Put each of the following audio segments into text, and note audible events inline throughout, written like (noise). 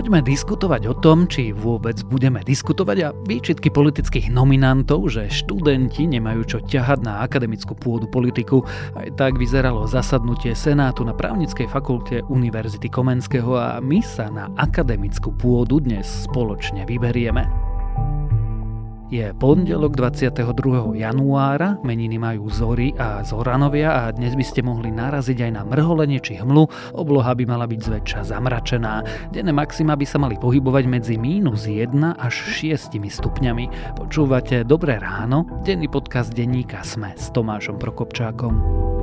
Poďme diskutovať o tom, či vôbec budeme diskutovať a výčitky politických nominantov, že študenti nemajú čo ťahať na akademickú pôdu politiku. Aj tak vyzeralo zasadnutie Senátu na právnickej fakulte Univerzity Komenského a my sa na akademickú pôdu dnes spoločne vyberieme. Je pondelok 22. januára, meniny majú Zory a Zoranovia a dnes by ste mohli naraziť aj na mrholenie či hmlu, obloha by mala byť zväčša zamračená. Denné maxima by sa mali pohybovať medzi mínus 1 až 6 stupňami. Počúvate Dobré ráno, denný podcast denníka Sme s Tomášom Prokopčákom.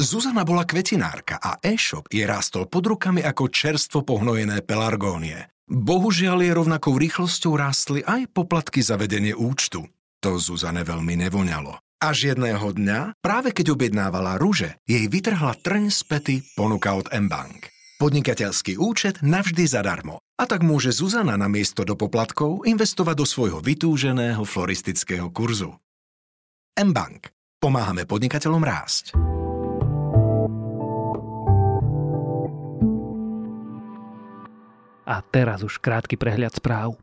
Zuzana bola kvetinárka a e-shop je rástol pod rukami ako čerstvo pohnojené pelargónie. Bohužiaľ je rovnakou rýchlosťou rástli aj poplatky za vedenie účtu. To Zuzane veľmi nevoňalo. Až jedného dňa, práve keď objednávala rúže, jej vytrhla trň z pety ponuka od mBank. Podnikateľský účet navždy zadarmo. A tak môže Zuzana na miesto do poplatkov investovať do svojho vytúženého floristického kurzu. mBank. Pomáhame podnikateľom rásť. A teraz už krátky prehľad správ.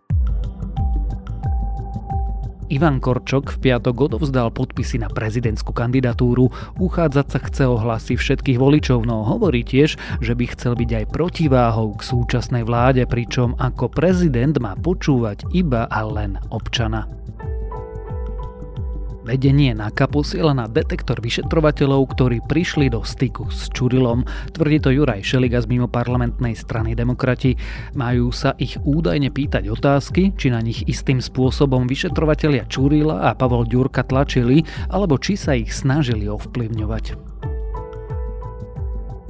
Ivan Korčok v piatok odovzdal podpisy na prezidentskú kandidatúru. Uchádzať sa chce o hlasy všetkých voličov, no hovorí tiež, že by chcel byť aj protiváhou k súčasnej vláde, pričom ako prezident má počúvať iba a len občana. Vedenie NAKA posiela na detektor vyšetrovateľov, ktorí prišli do styku s Čurilom. Tvrdí to Juraj Šeliga z mimo parlamentnej strany demokrati. Majú sa ich údajne pýtať otázky, či na nich istým spôsobom vyšetrovatelia Čurila a Pavol Ďurka tlačili, alebo či sa ich snažili ovplyvňovať.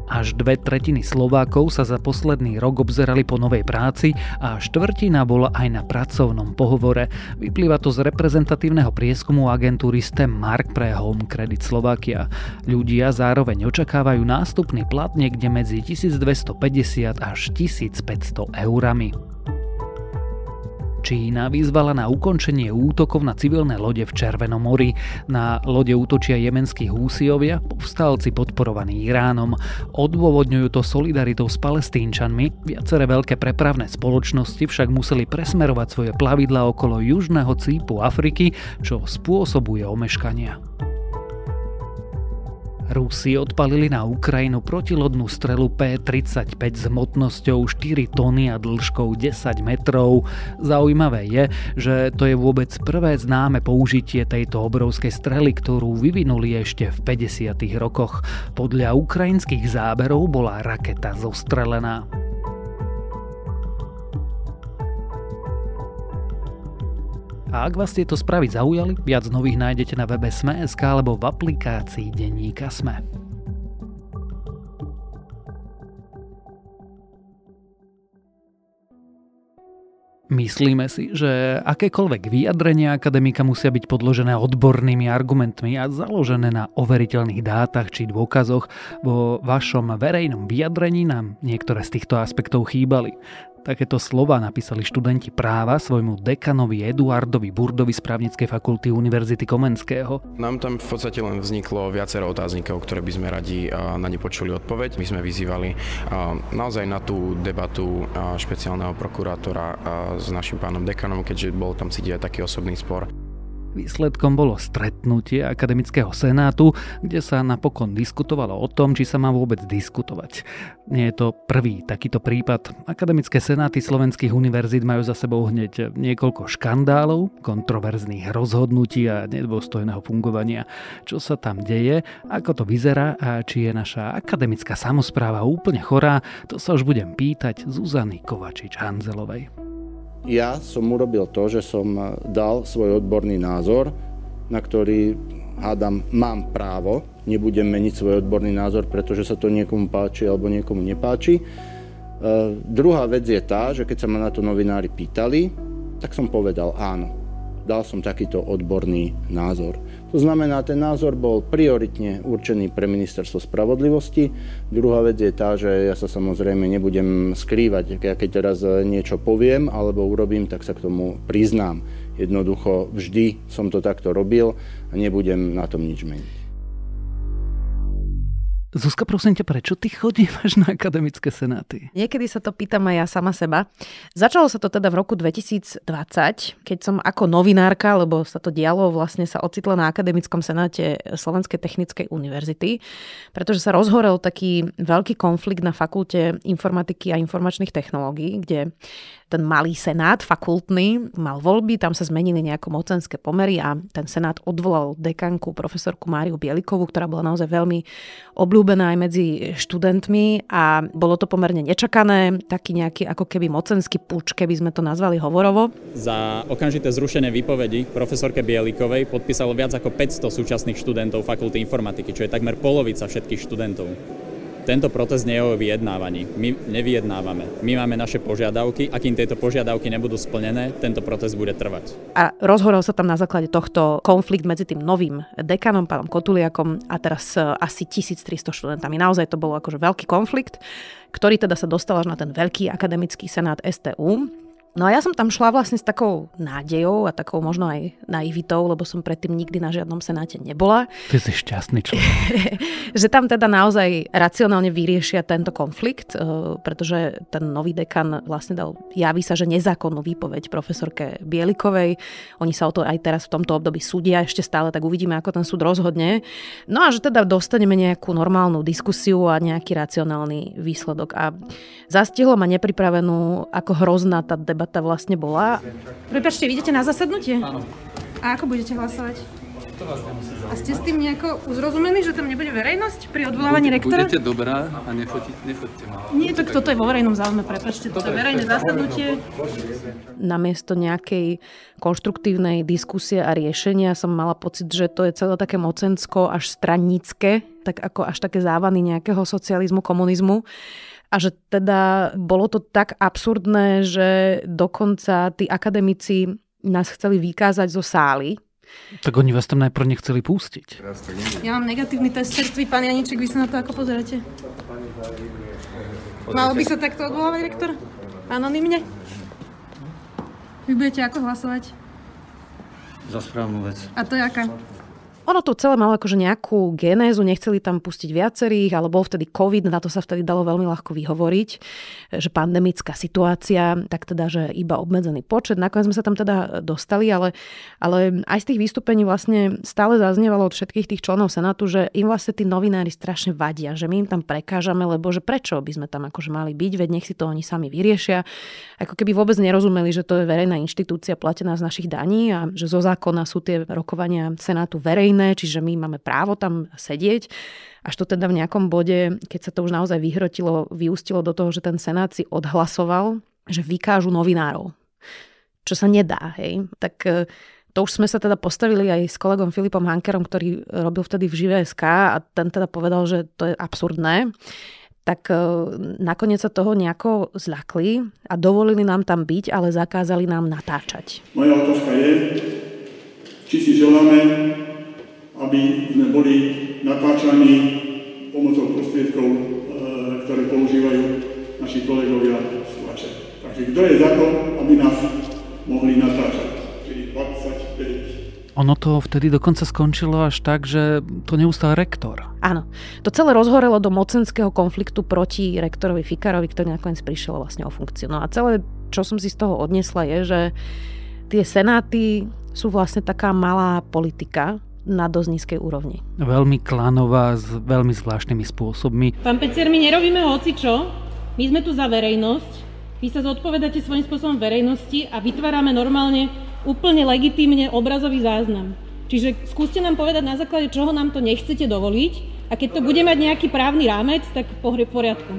Až dve tretiny Slovákov sa za posledný rok obzerali po novej práci a štvrtina bola aj na pracovnom pohovore. Vyplýva to z reprezentatívneho prieskumu agentúry STEM Mark pre Home Credit Slovakia. Ľudia zároveň očakávajú nástupný plat niekde medzi 1250 až 1500 eurami. Čína vyzvala na ukončenie útokov na civilné lode v Červenom mori. Na lode útočia jemenskí húsiovia, povstalci podporovaní Iránom. Odôvodňujú to solidaritou s palestínčanmi. Viaceré veľké prepravné spoločnosti však museli presmerovať svoje plavidla okolo južného cípu Afriky, čo spôsobuje omeškania. Rusi odpalili na Ukrajinu protilodnú strelu P-35 s hmotnosťou 4 tony a dĺžkou 10 metrov. Zaujímavé je, že to je vôbec prvé známe použitie tejto obrovskej strely, ktorú vyvinuli ešte v 50. rokoch. Podľa ukrajinských záberov bola raketa zostrelená. A ak vás tieto správy zaujali, viac nových nájdete na webe Sme.sk alebo v aplikácii Denníka Sme. Myslíme si, že akékoľvek vyjadrenia akademika musia byť podložené odbornými argumentmi a založené na overiteľných dátach či dôkazoch. Vo vašom verejnom vyjadrení nám niektoré z týchto aspektov chýbali. Takéto slova napísali študenti práva svojmu dekanovi Eduardovi Burdovi z právnickej fakulty Univerzity Komenského. Nám tam v podstate len vzniklo viacero otáznikov, ktoré by sme radi na ne počuli odpoveď. My sme vyzývali naozaj na tú debatu špeciálneho prokurátora s našim pánom dekanom, keďže bol tam cítiť aj taký osobný spor. Výsledkom bolo stretnutie Akademického senátu, kde sa napokon diskutovalo o tom, či sa má vôbec diskutovať. Nie je to prvý takýto prípad. Akademické senáty slovenských univerzít majú za sebou hneď niekoľko škandálov, kontroverzných rozhodnutí a nedôstojného fungovania. Čo sa tam deje, ako to vyzerá a či je naša akademická samozpráva úplne chorá, to sa už budem pýtať Zuzany Kovačič-Hanzelovej ja som urobil to, že som dal svoj odborný názor, na ktorý hádam, mám právo, nebudem meniť svoj odborný názor, pretože sa to niekomu páči alebo niekomu nepáči. E, druhá vec je tá, že keď sa ma na to novinári pýtali, tak som povedal áno dal som takýto odborný názor. To znamená, ten názor bol prioritne určený pre ministerstvo spravodlivosti. Druhá vec je tá, že ja sa samozrejme nebudem skrývať. Ja keď teraz niečo poviem alebo urobím, tak sa k tomu priznám. Jednoducho vždy som to takto robil a nebudem na tom nič meniť. Zuzka, prosím ťa, prečo ty chodívaš na akademické senáty? Niekedy sa to pýtam aj ja sama seba. Začalo sa to teda v roku 2020, keď som ako novinárka, lebo sa to dialo, vlastne sa ocitla na akademickom senáte Slovenskej technickej univerzity, pretože sa rozhorel taký veľký konflikt na fakulte informatiky a informačných technológií, kde ten malý senát fakultný mal voľby, tam sa zmenili nejako mocenské pomery a ten senát odvolal dekanku profesorku Máriu Bielikovú, ktorá bola naozaj veľmi obľúbená aj medzi študentmi a bolo to pomerne nečakané, taký nejaký ako keby mocenský puč, keby sme to nazvali hovorovo. Za okamžité zrušené výpovedi profesorke Bielikovej podpísalo viac ako 500 súčasných študentov fakulty informatiky, čo je takmer polovica všetkých študentov. Tento protest nie je o vyjednávaní. My nevyjednávame. My máme naše požiadavky. Akým tieto požiadavky nebudú splnené, tento protest bude trvať. A rozhorol sa tam na základe tohto konflikt medzi tým novým dekanom, pánom Kotuliakom a teraz e, asi 1300 študentami. Naozaj to bol akože veľký konflikt, ktorý teda sa dostal až na ten veľký akademický senát STU. No a ja som tam šla vlastne s takou nádejou a takou možno aj naivitou, lebo som predtým nikdy na žiadnom senáte nebola. Ty si šťastný človek. (laughs) že tam teda naozaj racionálne vyriešia tento konflikt, eh, pretože ten nový dekan vlastne dal, javí sa, že nezákonnú výpoveď profesorke Bielikovej. Oni sa o to aj teraz v tomto období súdia ešte stále, tak uvidíme, ako ten súd rozhodne. No a že teda dostaneme nejakú normálnu diskusiu a nejaký racionálny výsledok. A zastihlo ma nepripravenú, ako hrozná tá debata debata vlastne bola. Prepačte, idete na zasadnutie? Áno. A ako budete hlasovať? A ste s tým nejako uzrozumení, že tam nebude verejnosť pri odvolávaní rektora? Budete dobrá a nefotiť, nefotíte ma. Nie, tak toto je vo verejnom záujme, prepačte, toto je verejné zasadnutie. Namiesto nejakej konštruktívnej diskusie a riešenia som mala pocit, že to je celé také mocensko až stranické, tak ako až také závany nejakého socializmu, komunizmu a že teda bolo to tak absurdné, že dokonca tí akademici nás chceli vykázať zo sály, tak oni vás tam najprv nechceli pustiť. Ja mám negatívny test čerstvý, pán Janiček, vy sa na to ako pozeráte? Malo by sa takto odvolávať, rektor? Anonymne? Vy budete ako hlasovať? Za správnu vec. A to je aká? Ono to celé malo akože nejakú genézu, nechceli tam pustiť viacerých, ale bol vtedy COVID, na to sa vtedy dalo veľmi ľahko vyhovoriť, že pandemická situácia, tak teda, že iba obmedzený počet. Nakoniec sme sa tam teda dostali, ale, ale aj z tých vystúpení vlastne stále zaznievalo od všetkých tých členov Senátu, že im vlastne tí novinári strašne vadia, že my im tam prekážame, lebo že prečo by sme tam akože mali byť, veď nech si to oni sami vyriešia. Ako keby vôbec nerozumeli, že to je verejná inštitúcia platená z našich daní a že zo zákona sú tie rokovania Senátu verejné iné, čiže my máme právo tam sedieť. Až to teda v nejakom bode, keď sa to už naozaj vyhrotilo, vyústilo do toho, že ten Senát si odhlasoval, že vykážu novinárov. Čo sa nedá, hej. Tak e, to už sme sa teda postavili aj s kolegom Filipom Hankerom, ktorý robil vtedy v ŽVSK a ten teda povedal, že to je absurdné tak e, nakoniec sa toho nejako zľakli a dovolili nám tam byť, ale zakázali nám natáčať. Moja otázka je, či si želáme aby sme boli natáčaní pomocou prostriedkov, e, ktoré používajú naši kolegovia tlače. Takže kto je za to, aby nás mohli natáčať? Čiže 25 ono to vtedy dokonca skončilo až tak, že to neustal rektor. Áno. To celé rozhorelo do mocenského konfliktu proti rektorovi Fikarovi, ktorý nakoniec prišiel vlastne o funkciu. No a celé, čo som si z toho odnesla, je, že tie senáty sú vlastne taká malá politika, na dosť nízkej úrovni. Veľmi klanová s veľmi zvláštnymi spôsobmi. Pán Pecier, my nerobíme hocičo, my sme tu za verejnosť, vy sa zodpovedáte svojím spôsobom verejnosti a vytvárame normálne úplne legitímne obrazový záznam. Čiže skúste nám povedať, na základe čoho nám to nechcete dovoliť a keď to bude mať nejaký právny rámec, tak pohre poriadku.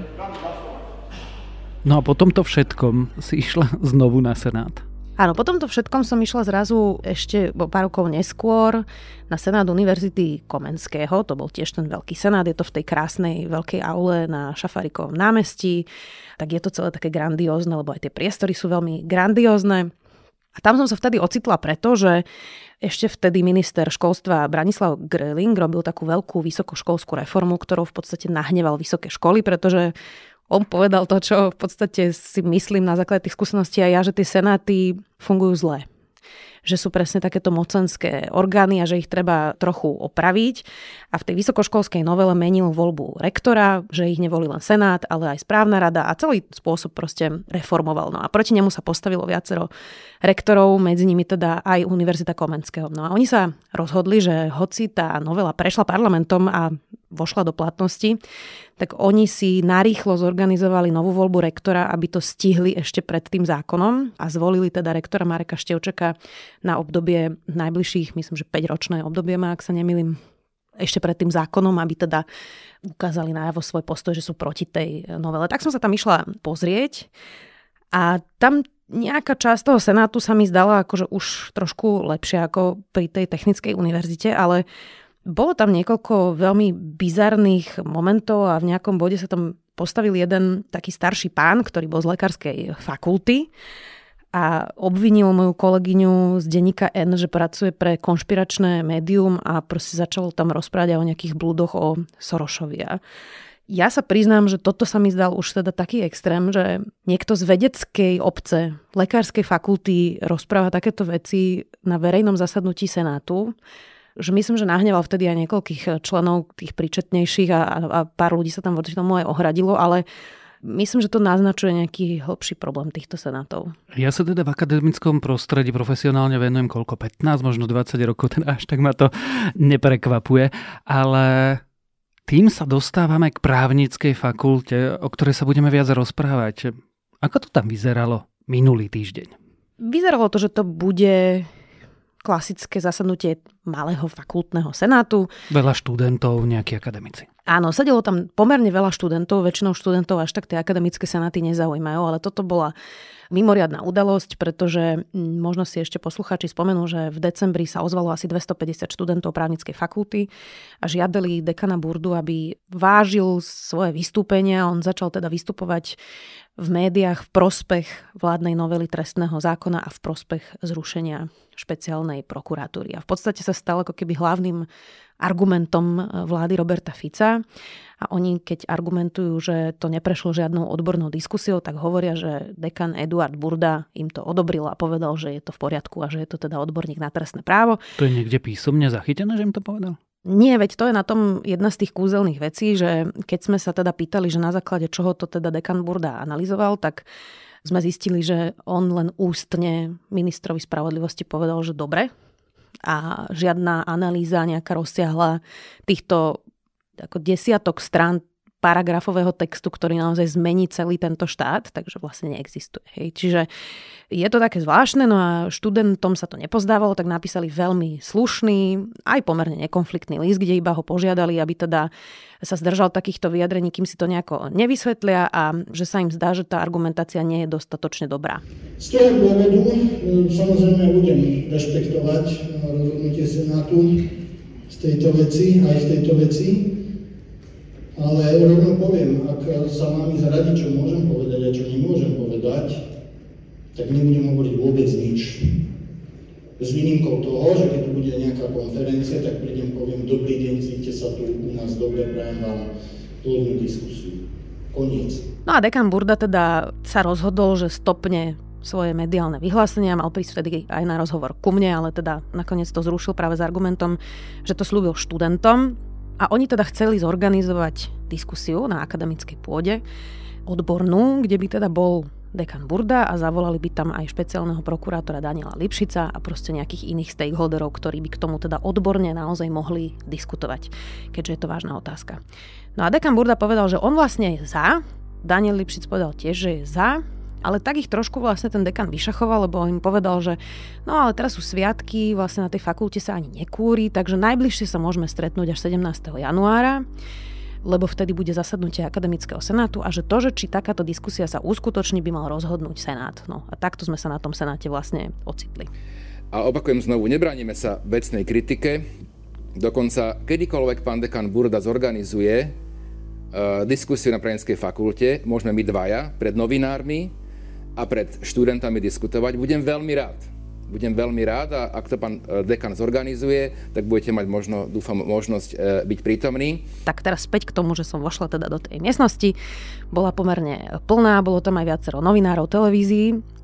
No a po tomto všetkom si išla znovu na Senát. Áno, po tomto všetkom som išla zrazu ešte pár rokov neskôr na Senát Univerzity Komenského, to bol tiež ten veľký senát, je to v tej krásnej veľkej aule na Šafarikovom námestí, tak je to celé také grandiózne, lebo aj tie priestory sú veľmi grandiózne. A tam som sa vtedy ocitla preto, že ešte vtedy minister školstva Branislav Greling robil takú veľkú vysokoškolskú reformu, ktorou v podstate nahneval vysoké školy, pretože on povedal to, čo v podstate si myslím na základe tých skúseností aj ja, že tie senáty fungujú zle. že sú presne takéto mocenské orgány a že ich treba trochu opraviť. A v tej vysokoškolskej novele menil voľbu rektora, že ich nevolí len senát, ale aj správna rada a celý spôsob proste reformoval. No a proti nemu sa postavilo viacero rektorov, medzi nimi teda aj Univerzita Komenského. No a oni sa rozhodli, že hoci tá novela prešla parlamentom a vošla do platnosti, tak oni si narýchlo zorganizovali novú voľbu rektora, aby to stihli ešte pred tým zákonom a zvolili teda rektora Mareka Števčeka na obdobie najbližších, myslím, že 5-ročné obdobie má, ak sa nemýlim, ešte pred tým zákonom, aby teda ukázali najavo svoj postoj, že sú proti tej novele. Tak som sa tam išla pozrieť a tam nejaká časť toho senátu sa mi zdala akože už trošku lepšia ako pri tej technickej univerzite, ale bolo tam niekoľko veľmi bizarných momentov a v nejakom bode sa tam postavil jeden taký starší pán, ktorý bol z lekárskej fakulty a obvinil moju kolegyňu z denníka N, že pracuje pre konšpiračné médium a proste začal tam rozprávať o nejakých blúdoch o Sorošovi. Ja sa priznám, že toto sa mi zdal už teda taký extrém, že niekto z vedeckej obce, lekárskej fakulty rozpráva takéto veci na verejnom zasadnutí Senátu že myslím, že nahneval vtedy aj niekoľkých eh, členov tých príčetnejších a, a pár ľudí sa tam voči tomu aj ohradilo, ale Myslím, že to naznačuje nejaký hlbší problém týchto senátov. Ja sa teda v akademickom prostredí profesionálne venujem koľko? 15, možno 20 rokov, (laughs) teda až tak ma to neprekvapuje. Ale tým sa dostávame k právnickej fakulte, o ktorej sa budeme viac rozprávať. Ako to tam vyzeralo minulý týždeň? Vyzeralo to, že to bude klasické zasadnutie malého fakultného senátu. Veľa študentov, nejakí akademici. Áno, sedelo tam pomerne veľa študentov, väčšinou študentov až tak tie akademické senáty nezaujímajú, ale toto bola mimoriadná udalosť, pretože mm, možno si ešte poslucháči spomenú, že v decembri sa ozvalo asi 250 študentov právnickej fakulty a žiadali dekana Burdu, aby vážil svoje vystúpenia. On začal teda vystupovať v médiách v prospech vládnej novely trestného zákona a v prospech zrušenia špeciálnej prokuratúry. A v podstate sa stal ako keby hlavným argumentom vlády Roberta Fica. A oni, keď argumentujú, že to neprešlo žiadnou odbornou diskusiou, tak hovoria, že dekan Eduard Burda im to odobril a povedal, že je to v poriadku a že je to teda odborník na trestné právo. To je niekde písomne zachytené, že im to povedal? Nie, veď to je na tom jedna z tých kúzelných vecí, že keď sme sa teda pýtali, že na základe čoho to teda dekan Burda analyzoval, tak sme zistili, že on len ústne ministrovi spravodlivosti povedal, že dobre a žiadna analýza nejaká rozsiahla týchto ako desiatok strán paragrafového textu, ktorý naozaj zmení celý tento štát, takže vlastne neexistuje. Hej. Čiže je to také zvláštne, no a študentom sa to nepozdávalo, tak napísali veľmi slušný, aj pomerne nekonfliktný list, kde iba ho požiadali, aby teda sa zdržal takýchto vyjadrení, kým si to nejako nevysvetlia a že sa im zdá, že tá argumentácia nie je dostatočne dobrá. Z toho dôvodu samozrejme budem rešpektovať e, rozhodnutie Senátu z tejto veci, aj v tejto veci. Ale rovno poviem, ak sa mám ísť radiť, čo môžem povedať a čo nemôžem povedať, tak nebudem hovoriť vôbec nič. S výnimkou toho, že keď tu bude nejaká konferencia, tak prídem, poviem, dobrý deň, cítite sa tu u nás dobre, prajem vám plodnú diskusiu. Koniec. No a dekan Burda teda sa rozhodol, že stopne svoje mediálne vyhlásenia, mal prísť vtedy aj na rozhovor ku mne, ale teda nakoniec to zrušil práve s argumentom, že to slúbil študentom, a oni teda chceli zorganizovať diskusiu na akademickej pôde, odbornú, kde by teda bol dekan Burda a zavolali by tam aj špeciálneho prokurátora Daniela Lipšica a proste nejakých iných stakeholderov, ktorí by k tomu teda odborne naozaj mohli diskutovať, keďže je to vážna otázka. No a dekan Burda povedal, že on vlastne je za, Daniel Lipšic povedal tiež, že je za, ale tak ich trošku vlastne ten dekan vyšachoval, lebo im povedal, že no ale teraz sú sviatky, vlastne na tej fakulte sa ani nekúri, takže najbližšie sa môžeme stretnúť až 17. januára lebo vtedy bude zasadnutie akademického senátu a že to, že či takáto diskusia sa uskutoční, by mal rozhodnúť senát. No a takto sme sa na tom senáte vlastne ocitli. A opakujem znovu, nebránime sa vecnej kritike, dokonca kedykoľvek pán dekan Burda zorganizuje uh, diskusiu na právnickej fakulte, môžeme my dvaja, pred novinármi, a pred študentami diskutovať. Budem veľmi rád. Budem veľmi rád a ak to pán e, dekan zorganizuje, tak budete mať možno, dúfam, možnosť e, byť prítomný. Tak teraz späť k tomu, že som vošla teda do tej miestnosti. Bola pomerne plná, bolo tam aj viacero novinárov televízií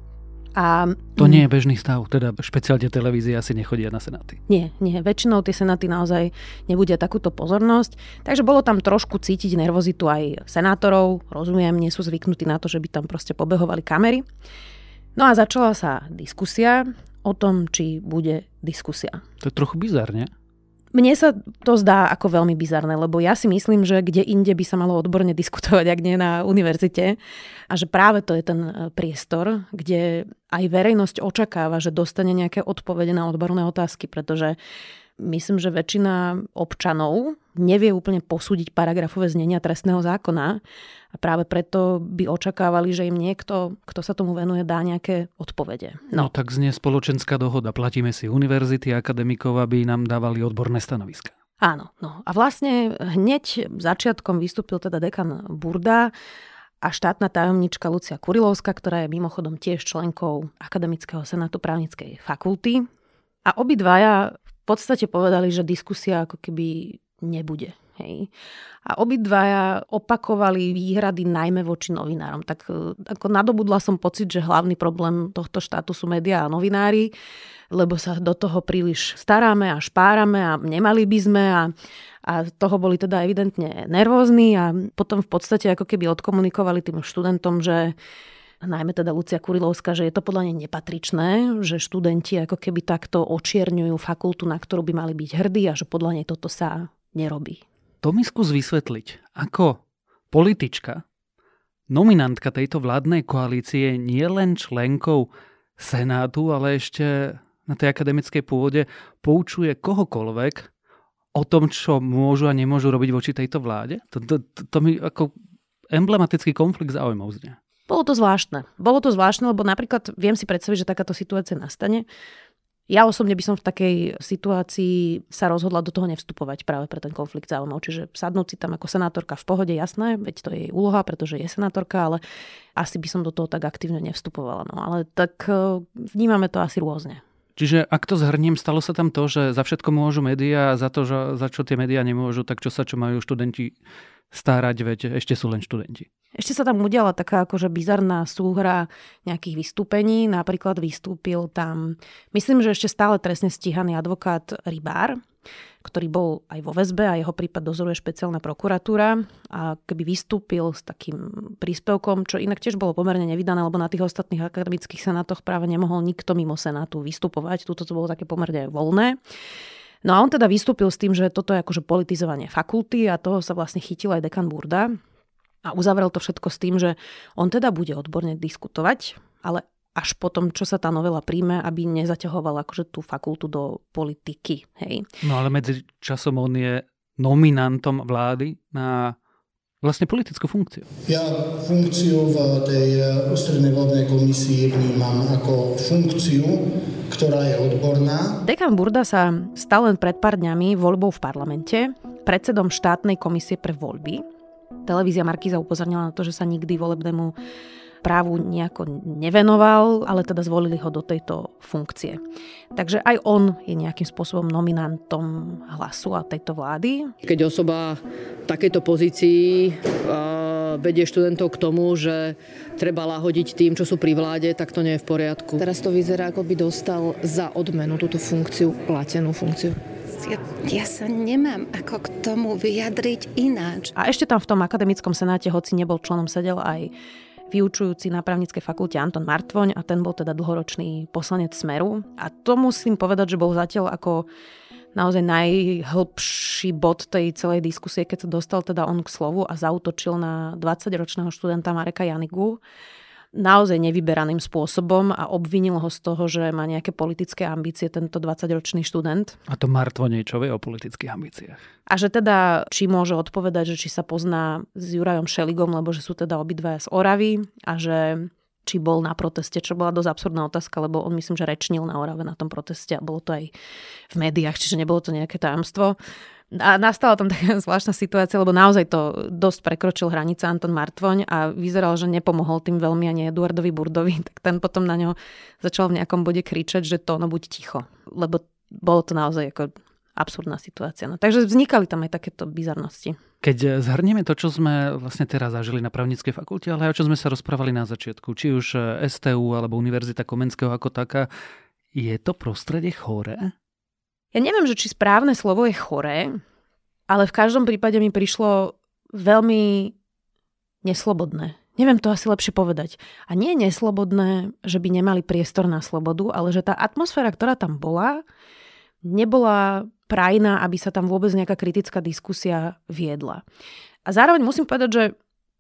A, to nie je bežný stav, teda špeciálne televízie asi nechodia na senáty. Nie, nie, väčšinou tie senáty naozaj nebudia takúto pozornosť. Takže bolo tam trošku cítiť nervozitu aj senátorov, rozumiem, nie sú zvyknutí na to, že by tam proste pobehovali kamery. No a začala sa diskusia o tom, či bude diskusia. To je trochu bizarne. Mne sa to zdá ako veľmi bizarné, lebo ja si myslím, že kde inde by sa malo odborne (laughs) diskutovať, ak nie na univerzite. A že práve to je ten e, priestor, kde aj verejnosť očakáva, že dostane nejaké odpovede na odborné otázky, pretože myslím, že väčšina občanov nevie úplne posúdiť paragrafové znenia trestného zákona a práve preto by očakávali, že im niekto, kto sa tomu venuje, dá nejaké odpovede. No, no tak znie spoločenská dohoda. Platíme si univerzity akademikov, aby nám dávali odborné stanoviska. Áno, no a vlastne hneď začiatkom vystúpil teda dekan Burda a štátna tajomnička Lucia Kurilovská, ktorá je mimochodom tiež členkou Akademického senátu právnickej fakulty. A obidvaja v podstate povedali, že diskusia ako keby nebude. Hej. A obidvaja opakovali výhrady najmä voči novinárom. Tak e, ako nadobudla som pocit, že hlavný problém tohto štátu sú médiá a novinári, lebo sa do toho príliš staráme a špárame a nemali by sme a, a toho boli teda evidentne nervózni a potom v podstate ako keby odkomunikovali tým študentom, že najmä teda Lucia Kurilovská, že je to podľa nej nepatričné, že študenti ako keby takto očierňujú fakultu, na ktorú by mali byť hrdí a že podľa nej toto sa nerobí. To mi skús vysvetliť. Ako politička, nominantka tejto vládnej koalície nie len členkou Senátu, ale ešte na tej akademickej pôde poučuje kohokoľvek o tom, čo môžu a nemôžu robiť voči tejto vláde? To, to, to, to mi ako emblematický konflikt záujmov znie. Bolo to zvláštne. Bolo to zvláštne, lebo napríklad viem si predstaviť, že takáto situácia nastane. Ja osobne by som v takej situácii sa rozhodla do toho nevstupovať práve pre ten konflikt záujmov. Čiže sadnúť si tam ako senátorka v pohode, jasné, veď to je jej úloha, pretože je senátorka, ale asi by som do toho tak aktívne nevstupovala. No ale tak e, vnímame to asi rôzne. Čiže ak to zhrniem, stalo sa tam to, že za všetko môžu médiá a za to, že, za čo tie médiá nemôžu, tak čo sa čo majú študenti starať, veď ešte sú len študenti. Ešte sa tam udiala taká akože bizarná súhra nejakých vystúpení. Napríklad vystúpil tam, myslím, že ešte stále trestne stíhaný advokát Rybár, ktorý bol aj vo väzbe a jeho prípad dozoruje špeciálna prokuratúra a keby vystúpil s takým príspevkom, čo inak tiež bolo pomerne nevydané, lebo na tých ostatných akademických senátoch práve nemohol nikto mimo senátu vystupovať. Tuto to bolo také pomerne voľné. No a on teda vystúpil s tým, že toto je akože politizovanie fakulty a toho sa vlastne chytil aj dekan Burda, a uzavrel to všetko s tým, že on teda bude odborne diskutovať, ale až potom, čo sa tá novela príjme, aby nezaťahoval akože tú fakultu do politiky. Hej. No ale medzi časom on je nominantom vlády na vlastne politickú funkciu. Ja funkciu v tej ústrednej vládnej komisii vnímam ako funkciu, ktorá je odborná. Dekan Burda sa stal len pred pár dňami voľbou v parlamente predsedom štátnej komisie pre voľby Televízia Markíza upozornila na to, že sa nikdy volebnému právu nejako nevenoval, ale teda zvolili ho do tejto funkcie. Takže aj on je nejakým spôsobom nominantom hlasu a tejto vlády. Keď osoba v takejto pozícii vedie študentov k tomu, že treba lahodiť tým, čo sú pri vláde, tak to nie je v poriadku. Teraz to vyzerá, ako by dostal za odmenu túto funkciu, platenú funkciu ja, ja sa nemám ako k tomu vyjadriť ináč. A ešte tam v tom akademickom senáte, hoci nebol členom, sedel aj vyučujúci na právnickej fakulte Anton Martvoň a ten bol teda dlhoročný poslanec Smeru. A to musím povedať, že bol zatiaľ ako naozaj najhlbší bod tej celej diskusie, keď sa dostal teda on k slovu a zautočil na 20-ročného študenta Mareka Janigu, naozaj nevyberaným spôsobom a obvinil ho z toho, že má nejaké politické ambície tento 20-ročný študent. A to Martvo niečo vie o politických ambíciách. A že teda, či môže odpovedať, že či sa pozná s Jurajom Šeligom, lebo že sú teda obidva z Oravy a že či bol na proteste, čo bola dosť absurdná otázka, lebo on myslím, že rečnil na Orave na tom proteste a bolo to aj v médiách, čiže nebolo to nejaké tajomstvo. A nastala tam taká (laughs) zvláštna situácia, lebo naozaj to dosť prekročil hranica Anton Martvoň a vyzeral, že nepomohol tým veľmi ani Eduardovi Burdovi, (laughs) tak ten potom na ňo začal v nejakom bode kričať, že to no buď ticho. Lebo bolo to naozaj ako absurdná situácia. No, takže vznikali tam aj takéto bizarnosti. Keď zhrnieme to, čo sme vlastne teraz zažili na právnickej fakulte, ale aj o čo sme sa rozprávali na začiatku, či už STU alebo Univerzita Komenského ako taká, je to prostredie choré? Ja neviem, že či správne slovo je choré, ale v každom prípade mi prišlo veľmi neslobodné. Neviem to asi lepšie povedať. A nie je neslobodné, že by nemali priestor na slobodu, ale že tá atmosféra, ktorá tam bola, nebola prajná, aby sa tam vôbec nejaká kritická diskusia viedla. A zároveň musím povedať, že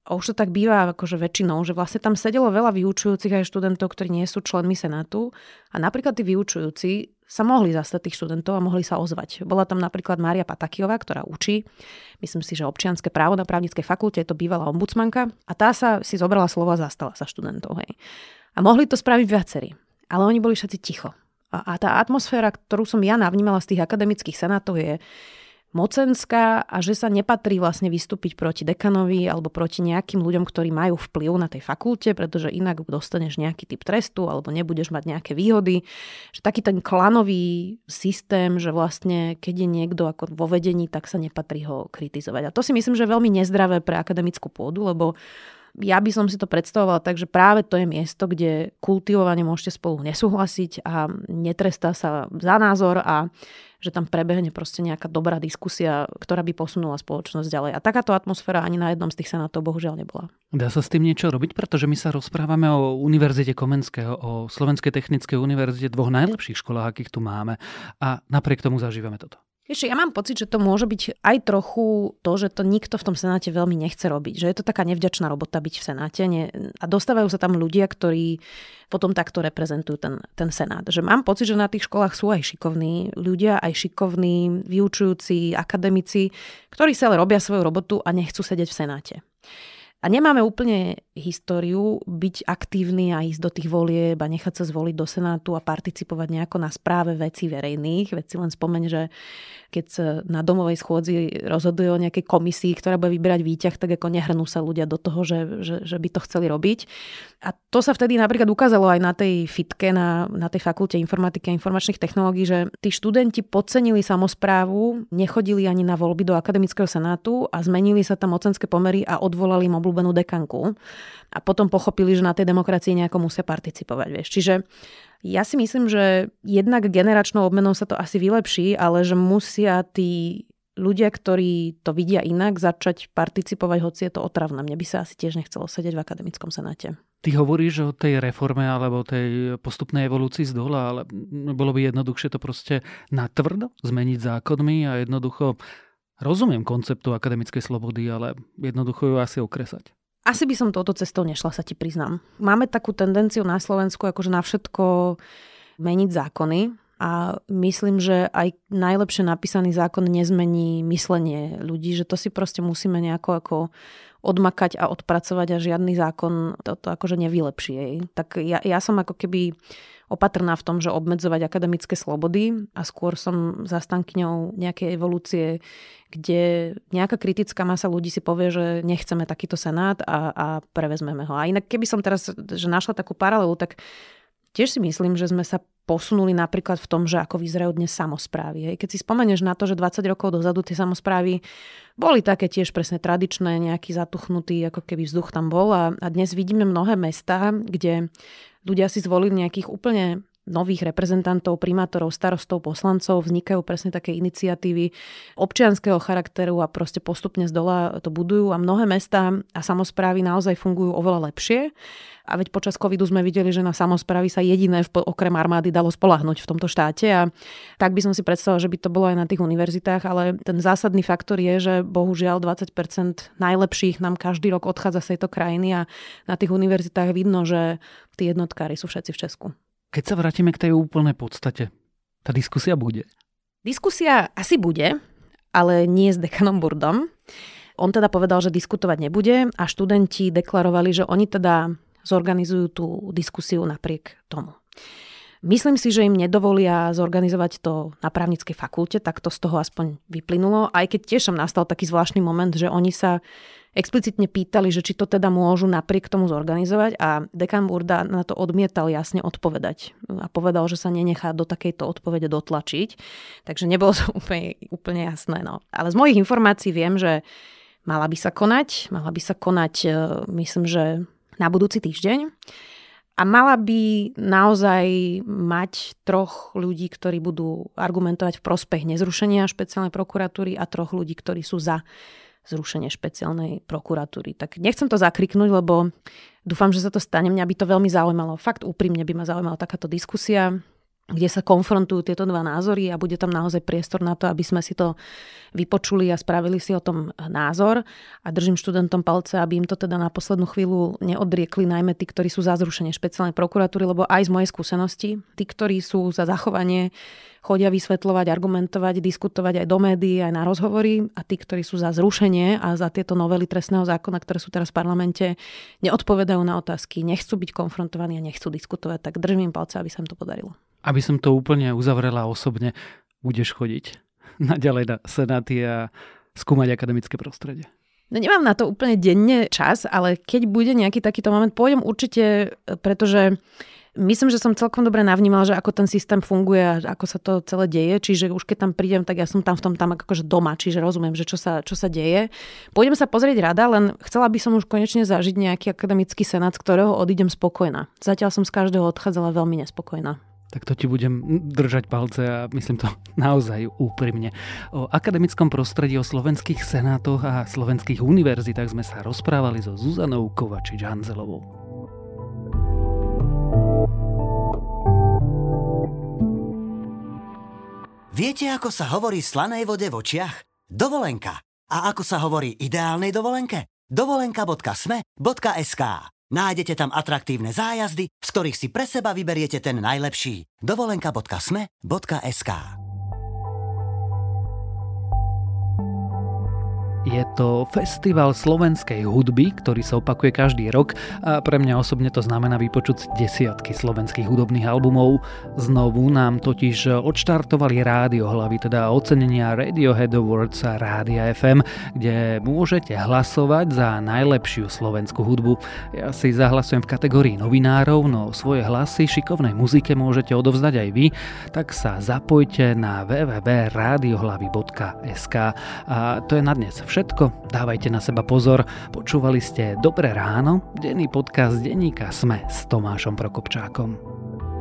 už to tak býva akože väčšinou, že vlastne tam sedelo veľa vyučujúcich aj študentov, ktorí nie sú členmi Senátu a napríklad tí vyučujúci sa mohli zastať tých študentov a mohli sa ozvať. Bola tam napríklad Mária Patakiová, ktorá učí, myslím si, že občianske právo na právnickej fakulte, je to bývalá ombudsmanka a tá sa si zobrala slovo a zastala sa študentov. Hej. A mohli to spraviť viacerí, ale oni boli všetci ticho. A, a tá atmosféra, ktorú som ja navnímala z tých akademických senátov je, mocenská a že sa nepatrí vlastne vystúpiť proti dekanovi alebo proti nejakým ľuďom, ktorí majú vplyv na tej fakulte, pretože inak dostaneš nejaký typ trestu alebo nebudeš mať nejaké výhody. Že taký ten klanový systém, že vlastne keď je niekto ako vo vedení, tak sa nepatrí ho kritizovať. A to si myslím, že je veľmi nezdravé pre akademickú pôdu, lebo ja by som si to predstavovala tak, že práve to je miesto, kde kultivovane môžete spolu nesúhlasiť a netrestá sa za názor a že tam prebehne proste nejaká dobrá diskusia, ktorá by posunula spoločnosť ďalej. A takáto atmosféra ani na jednom z tých senátov bohužiaľ nebola. Dá sa s tým niečo robiť? Pretože my sa rozprávame o Univerzite Komenského, o Slovenskej technickej univerzite, dvoch najlepších školách, akých tu máme. A napriek tomu zažívame toto. Ešte ja mám pocit, že to môže byť aj trochu to, že to nikto v tom Senáte veľmi nechce robiť. Že je to taká nevďačná robota byť v Senáte. Nie, a dostávajú sa tam ľudia, ktorí potom takto reprezentujú ten, ten Senát. Že mám pocit, že na tých školách sú aj šikovní ľudia, aj šikovní vyučujúci akademici, ktorí sa ale robia svoju robotu a nechcú sedieť v Senáte. A nemáme úplne históriu byť aktívny a ísť do tých volieb a nechať sa zvoliť do Senátu a participovať nejako na správe veci verejných. Veď si len spomeň, že keď sa na domovej schôdzi rozhoduje o nejakej komisii, ktorá bude vyberať výťah, tak ako nehrnú sa ľudia do toho, že, že, že by to chceli robiť. A to sa vtedy napríklad ukázalo aj na tej fitke, na, na tej fakulte informatiky a informačných technológií, že tí študenti podcenili samozprávu, nechodili ani na voľby do akademického senátu a zmenili sa tam mocenské pomery a odvolali im obľúbenú dekanku a potom pochopili, že na tej demokracii nejako musia participovať. Vieš. Čiže ja si myslím, že jednak generačnou obmenou sa to asi vylepší, ale že musia tí ľudia, ktorí to vidia inak, začať participovať, hoci je to otravné. Mne by sa asi tiež nechcelo sedieť v akademickom senáte. Ty hovoríš o tej reforme alebo tej postupnej evolúcii z dola, ale bolo by jednoduchšie to proste natvrdo zmeniť zákonmi a jednoducho rozumiem konceptu akademickej slobody, ale jednoducho ju asi okresať. Asi by som touto cestou nešla, sa ti priznám. Máme takú tendenciu na Slovensku akože na všetko meniť zákony a myslím, že aj najlepšie napísaný zákon nezmení myslenie ľudí, že to si proste musíme nejako ako odmakať a odpracovať a žiadny zákon toto akože nevylepší jej. Tak ja, ja som ako keby opatrná v tom, že obmedzovať akademické slobody a skôr som zastankyňou nejakej evolúcie, kde nejaká kritická masa ľudí si povie, že nechceme takýto senát a, a prevezmeme ho. A inak keby som teraz že našla takú paralelu, tak tiež si myslím, že sme sa posunuli napríklad v tom, že ako vyzerajú dnes samozprávy. Keď si spomenieš na to, že 20 rokov dozadu tie samozprávy boli také tiež presne tradičné, nejaký zatuchnutý, ako keby vzduch tam bol a, a dnes vidíme mnohé mesta, kde ľudia si zvolili nejakých úplne nových reprezentantov, primátorov, starostov, poslancov, vznikajú presne také iniciatívy občianského charakteru a proste postupne z dola to budujú a mnohé mesta a samozprávy naozaj fungujú oveľa lepšie. A veď počas covidu sme videli, že na samozprávy sa jediné okrem armády dalo spolahnuť v tomto štáte a tak by som si predstavila, že by to bolo aj na tých univerzitách, ale ten zásadný faktor je, že bohužiaľ 20% najlepších nám každý rok odchádza z tejto krajiny a na tých univerzitách vidno, že tí jednotkári sú všetci v Česku. Keď sa vrátime k tej úplnej podstate, tá diskusia bude? Diskusia asi bude, ale nie s dekanom Burdom. On teda povedal, že diskutovať nebude a študenti deklarovali, že oni teda zorganizujú tú diskusiu napriek tomu. Myslím si, že im nedovolia zorganizovať to na právnickej fakulte, tak to z toho aspoň vyplynulo, aj keď tiež som nastal taký zvláštny moment, že oni sa explicitne pýtali, že či to teda môžu napriek tomu zorganizovať a dekan Burda na to odmietal jasne odpovedať a povedal, že sa nenechá do takejto odpovede dotlačiť. Takže nebolo to (laughs) úplne, úplne jasné. No. Ale z mojich informácií viem, že mala by sa konať, mala by sa konať, e, myslím, že na budúci týždeň a mala by naozaj mať troch ľudí, ktorí budú argumentovať v prospech nezrušenia špeciálnej prokuratúry a troch ľudí, ktorí sú za zrušenie špeciálnej prokuratúry. Tak nechcem to zakriknúť, lebo dúfam, že sa to stane. Mňa by to veľmi zaujímalo. Fakt úprimne by ma zaujímala takáto diskusia kde sa konfrontujú tieto dva názory a bude tam naozaj priestor na to, aby sme si to vypočuli a spravili si o tom názor. A držím študentom palce, aby im to teda na poslednú chvíľu neodriekli, najmä tí, ktorí sú za zrušenie špeciálnej prokuratúry, lebo aj z mojej skúsenosti, tí, ktorí sú za zachovanie, chodia vysvetľovať, argumentovať, diskutovať aj do médií, aj na rozhovory a tí, ktorí sú za zrušenie a za tieto novely trestného zákona, ktoré sú teraz v parlamente, neodpovedajú na otázky, nechcú byť konfrontovaní a nechcú diskutovať, tak držím im palce, aby sa im to podarilo. Aby som to úplne uzavrela osobne, budeš chodiť (laughs) naďalej na senáty a skúmať akademické prostredie. No nemám na to úplne denne čas, ale keď bude nejaký takýto moment, pôjdem určite, pretože myslím, že som celkom dobre navnímal, že ako ten systém funguje a ako sa to celé deje, čiže už keď tam prídem, tak ja som tam v tom tam akože doma, čiže rozumiem, že čo sa, čo sa deje. Pôjdem sa pozrieť rada, len chcela by som už konečne zažiť nejaký akademický senát, z ktorého odídem spokojná. Zatiaľ som z každého odchádzala veľmi nespokojná tak to ti budem držať palce a myslím to (laughs) naozaj úprimne. O akademickom prostredí, o slovenských senátoch a slovenských univerzitách sme sa rozprávali so Zuzanou Kovačič-Hanzelovou. Viete, ako sa hovorí slanej vode v očiach? Dovolenka. A ako sa hovorí ideálnej dovolenke? dovolenka.sme.sk Nájdete tam atraktívne zájazdy, z ktorých si pre seba vyberiete ten najlepší. dovolenka.sme.sk Je to festival slovenskej hudby, ktorý sa opakuje každý rok a pre mňa osobne to znamená vypočuť desiatky slovenských hudobných albumov. Znovu nám totiž odštartovali rádio hlavy, teda ocenenia Radiohead Awards a Rádia FM, kde môžete hlasovať za najlepšiu slovenskú hudbu. Ja si zahlasujem v kategórii novinárov, no svoje hlasy šikovnej muzike môžete odovzdať aj vy, tak sa zapojte na www.radiohlavy.sk a to je na dnes všetko. Dávajte na seba pozor. Počúvali ste Dobré ráno, denný podcast denníka Sme s Tomášom Prokopčákom.